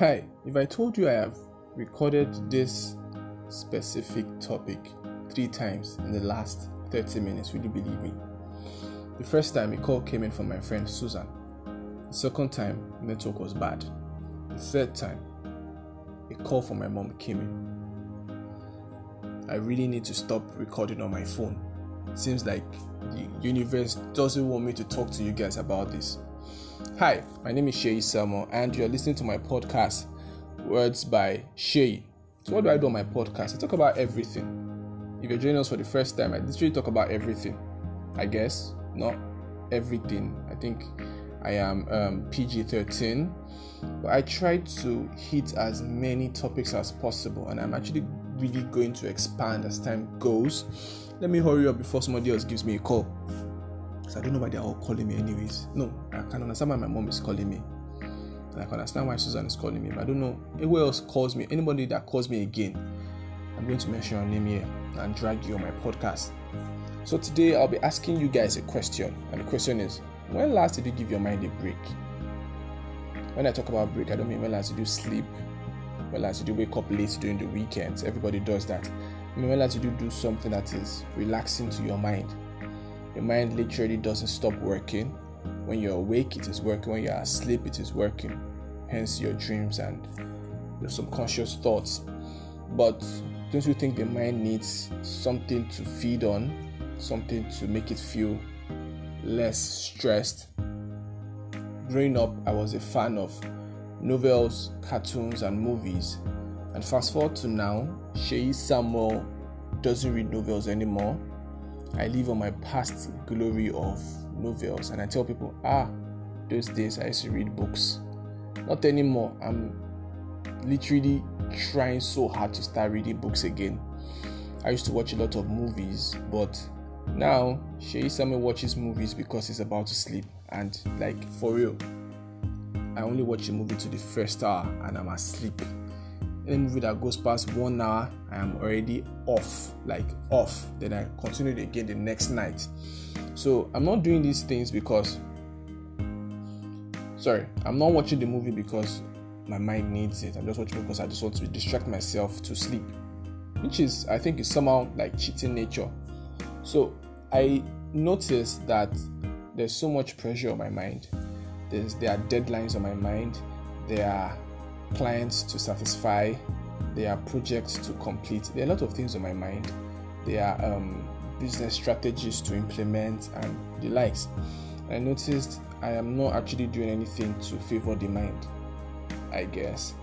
Hi, if I told you I have recorded this specific topic three times in the last 30 minutes, will you believe me? The first time a call came in from my friend Susan. The second time, the network was bad. The third time, a call from my mom came in. I really need to stop recording on my phone. It seems like the universe doesn't want me to talk to you guys about this. Hi, my name is Shay Samuel, and you're listening to my podcast, Words by Shay. So, what do I do on my podcast? I talk about everything. If you're joining us for the first time, I literally talk about everything. I guess not everything. I think I am um, PG 13, but I try to hit as many topics as possible, and I'm actually really going to expand as time goes. Let me hurry up before somebody else gives me a call. I don't know why they're all calling me, anyways. No, I can understand why my mom is calling me. And I can understand why Susan is calling me, but I don't know Anyone else calls me. Anybody that calls me again, I'm going to mention your name here and drag you on my podcast. So today I'll be asking you guys a question, and the question is: When last did you give your mind a break? When I talk about break, I don't mean when last did you sleep well as you wake up late during the weekends. Everybody does that. I mean, well as you do do something that is relaxing to your mind. Your mind literally doesn't stop working. When you're awake, it is working. When you're asleep, it is working. Hence your dreams and your subconscious thoughts. But don't you think the mind needs something to feed on, something to make it feel less stressed? Growing up, I was a fan of novels, cartoons, and movies. And fast forward to now, Shay Samuel doesn't read novels anymore. I live on my past glory of novels, and I tell people, ah, those days I used to read books. Not anymore. I'm literally trying so hard to start reading books again. I used to watch a lot of movies, but now Shay Samuel watches movies because he's about to sleep, and like for real, I only watch a movie to the first hour and I'm asleep. Any movie that goes past one hour, I am already off, like off. Then I continue again the next night. So I'm not doing these things because, sorry, I'm not watching the movie because my mind needs it. I'm just watching because I just want to distract myself to sleep, which is, I think, is somehow like cheating nature. So I noticed that there's so much pressure on my mind there's, there are deadlines on my mind. There are clients to satisfy. There are projects to complete. There are a lot of things on my mind. There are um, business strategies to implement and the likes. I noticed I am not actually doing anything to favor the mind, I guess.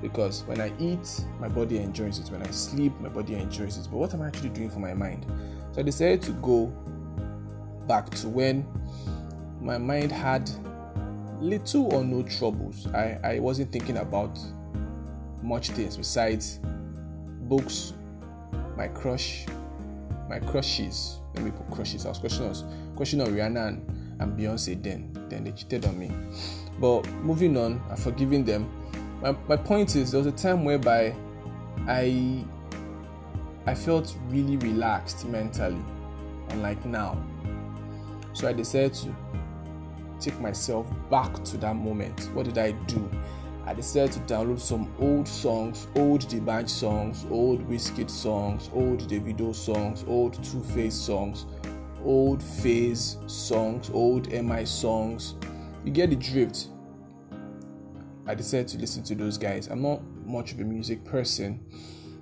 Because when I eat, my body enjoys it. When I sleep, my body enjoys it. But what am I actually doing for my mind? So I decided to go back to when my mind had little or no troubles. I, I wasn't thinking about much things besides books, my crush, my crushes. Let me put crushes. I was questioning us, questioning on Rihanna and, and Beyonce then. Then they cheated on me. But moving on, I'm forgiving them. My, my point is there was a time whereby I I felt really relaxed mentally, unlike now. So I decided to take myself back to that moment. What did I do? I decided to download some old songs, old D'banj songs, old Wizkid songs, old Davido songs, old Two Face songs, old Faze songs, old MI songs. You get the drift. I decided to listen to those guys. I'm not much of a music person.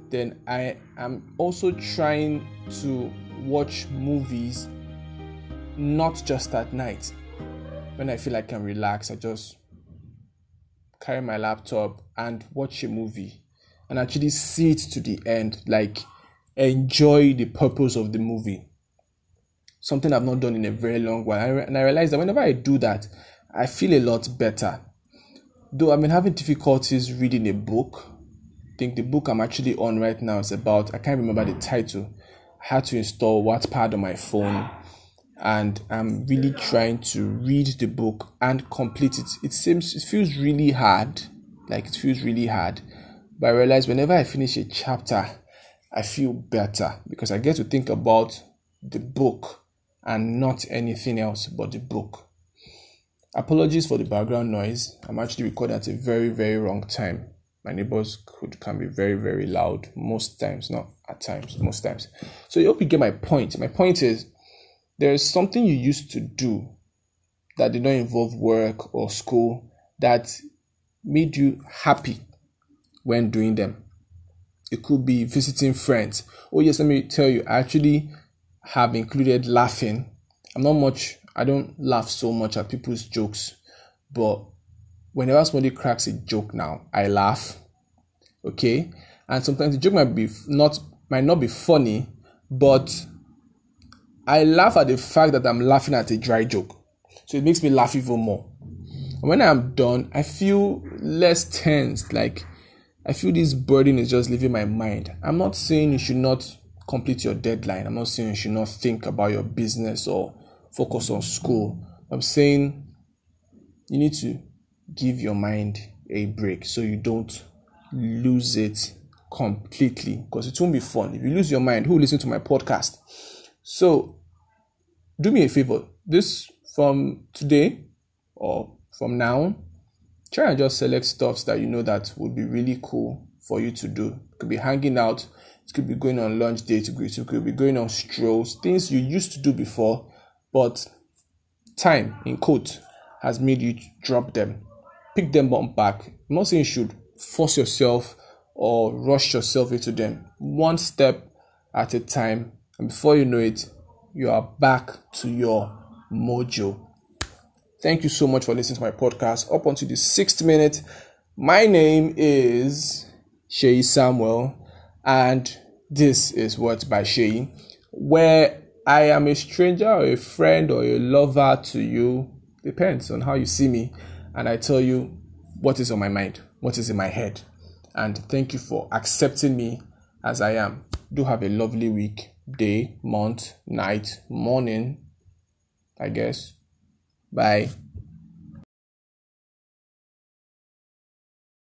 Then I am also trying to watch movies not just at night when I feel like I can relax, I just carry my laptop and watch a movie and actually see it to the end, like enjoy the purpose of the movie. Something I've not done in a very long while. And I realize that whenever I do that, I feel a lot better. Though I've been having difficulties reading a book. I think the book I'm actually on right now is about, I can't remember the title. I had to install Wattpad on my phone and I'm really trying to read the book and complete it. It seems it feels really hard, like it feels really hard. But I realize whenever I finish a chapter, I feel better because I get to think about the book and not anything else but the book. Apologies for the background noise. I'm actually recording at a very, very wrong time. My neighbors could can be very, very loud most times, not at times, most times. So I hope you get my point. My point is there is something you used to do that did not involve work or school that made you happy when doing them. It could be visiting friends. Oh, yes, let me tell you, I actually have included laughing. I'm not much, I don't laugh so much at people's jokes, but whenever somebody cracks a joke now, I laugh. Okay? And sometimes the joke might be not might not be funny, but I laugh at the fact that I'm laughing at a dry joke. So it makes me laugh even more. And when I'm done, I feel less tense. Like I feel this burden is just leaving my mind. I'm not saying you should not complete your deadline. I'm not saying you should not think about your business or focus on school. I'm saying you need to give your mind a break so you don't lose it completely because it won't be fun. If you lose your mind, who will listen to my podcast? So do me a favor. This from today or from now, try and just select stuffs that you know that would be really cool for you to do. It could be hanging out, it could be going on lunch dates, it could be going on strolls, things you used to do before, but time in quote has made you drop them. Pick them up back. I'm not saying you should force yourself or rush yourself into them. One step at a time, and before you know it, you are back to your mojo. Thank you so much for listening to my podcast. Up until the sixth minute, my name is Shay Samuel, and this is Words by Shay, where I am a stranger or a friend or a lover to you, depends on how you see me, and I tell you what is on my mind, what is in my head. And thank you for accepting me as I am. Do have a lovely week day, month, night, morning, I guess. Bye.